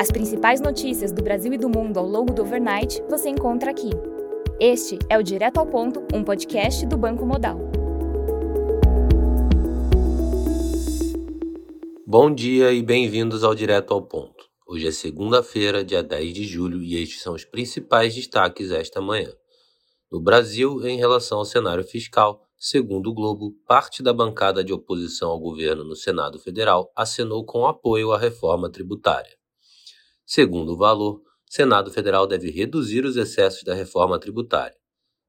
As principais notícias do Brasil e do mundo ao longo do overnight você encontra aqui. Este é o Direto ao Ponto, um podcast do Banco Modal. Bom dia e bem-vindos ao Direto ao Ponto. Hoje é segunda-feira, dia 10 de julho, e estes são os principais destaques esta manhã. No Brasil, em relação ao cenário fiscal, Segundo o Globo, parte da bancada de oposição ao governo no Senado Federal acenou com apoio à reforma tributária. Segundo o Valor, Senado Federal deve reduzir os excessos da reforma tributária.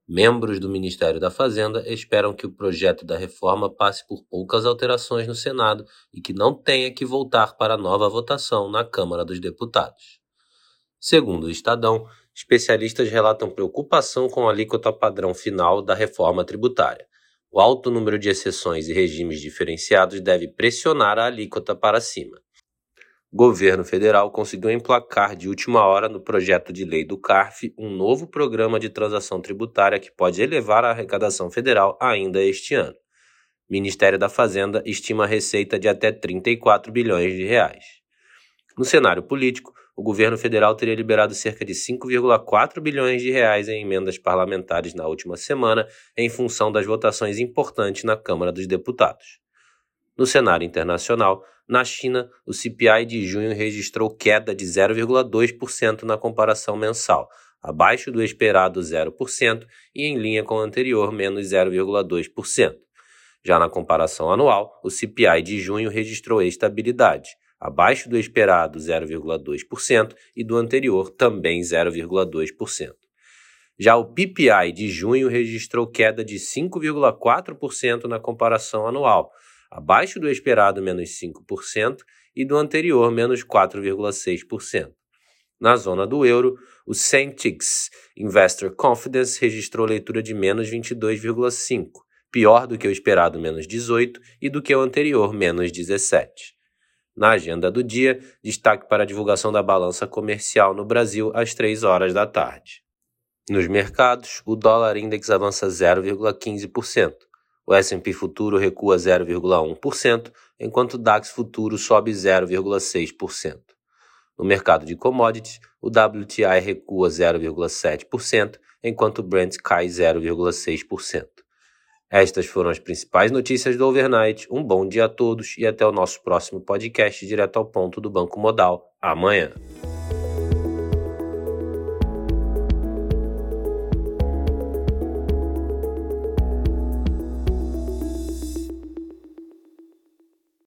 Membros do Ministério da Fazenda esperam que o projeto da reforma passe por poucas alterações no Senado e que não tenha que voltar para nova votação na Câmara dos Deputados. Segundo o Estadão, especialistas relatam preocupação com a alíquota padrão final da reforma tributária. O alto número de exceções e regimes diferenciados deve pressionar a alíquota para cima. Governo federal conseguiu emplacar de última hora no projeto de lei do CARF um novo programa de transação tributária que pode elevar a arrecadação federal ainda este ano. O Ministério da Fazenda estima a receita de até 34 bilhões de reais. No cenário político, o governo federal teria liberado cerca de 5,4 bilhões de reais em emendas parlamentares na última semana, em função das votações importantes na Câmara dos Deputados. No cenário internacional, na China, o CPI de junho registrou queda de 0,2% na comparação mensal, abaixo do esperado 0% e em linha com o anterior, menos 0,2%. Já na comparação anual, o CPI de junho registrou estabilidade, abaixo do esperado 0,2% e do anterior também 0,2%. Já o PPI de junho registrou queda de 5,4% na comparação anual, abaixo do esperado menos 5% e do anterior menos 4,6%. Na zona do euro, o Centix Investor Confidence registrou leitura de menos 22,5%, pior do que o esperado menos 18% e do que o anterior menos 17%. Na agenda do dia, destaque para a divulgação da balança comercial no Brasil às 3 horas da tarde. Nos mercados, o dólar index avança 0,15%, o S&P futuro recua 0,1%, enquanto o DAX futuro sobe 0,6%. No mercado de commodities, o WTI recua 0,7%, enquanto o Brent cai 0,6%. Estas foram as principais notícias do overnight. Um bom dia a todos e até o nosso próximo podcast direto ao ponto do Banco Modal amanhã.